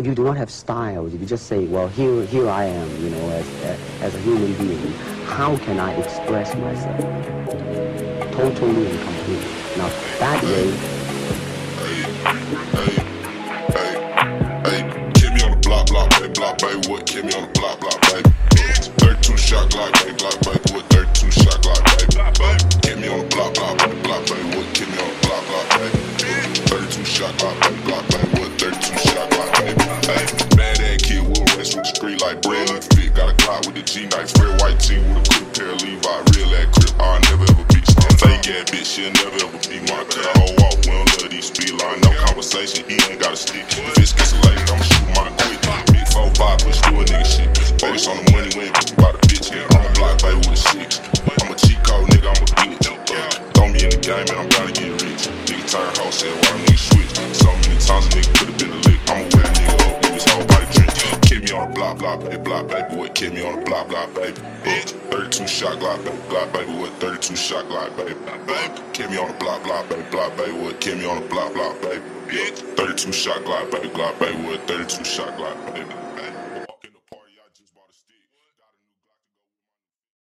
if you do not have styles, if you just say, well, here, here I am, you know, as, as a human being, how can I express myself? Totally and completely. Now, that way, Kid me on the block, block, baby, block, baby, what? Kid me on the block, block, baby. 32 shot, Glock, baby, Glock, baby, what? 32 shot, Glock, baby. Kid me on the block, block, baby, block, baby, what? Kid me on the block, block, baby. 32 shot, Glock, baby, Glock, baby, Hey, bad ass kid, will rest with the street like bread fit. Got a Glock with the G knife, red white tee with a cool pair of Levi, real ass grip. I'll never ever beat. Fake ass bitch, she'll never ever be my cut. Whole walk, we don't love these speed line, no conversation. He ain't got a stick. If it's escalated, I'ma shoot my quick. Big four five, push through a nigga shit. Focus on the money, we ain't bitch about a bitch. I'm a block baby with a six. I'm a cheat code, nigga, I'm a bitch. Throw me in the game, man, I'm gotta get rich. Nigga turn wholesale, why nigga switch? So on the block, block, baby, block, baby, what? Kid me on the block, block, baby. Bitch, 32 shot, Glock, baby, block, baby, what? 32 shot, Glock, baby, baby. Me on the block, block, baby, block, baby, what? Kid me on the block, block, baby. Bitch, 32 shot, Glock, baby, Glock, baby, what? 32 shot, Glock, baby.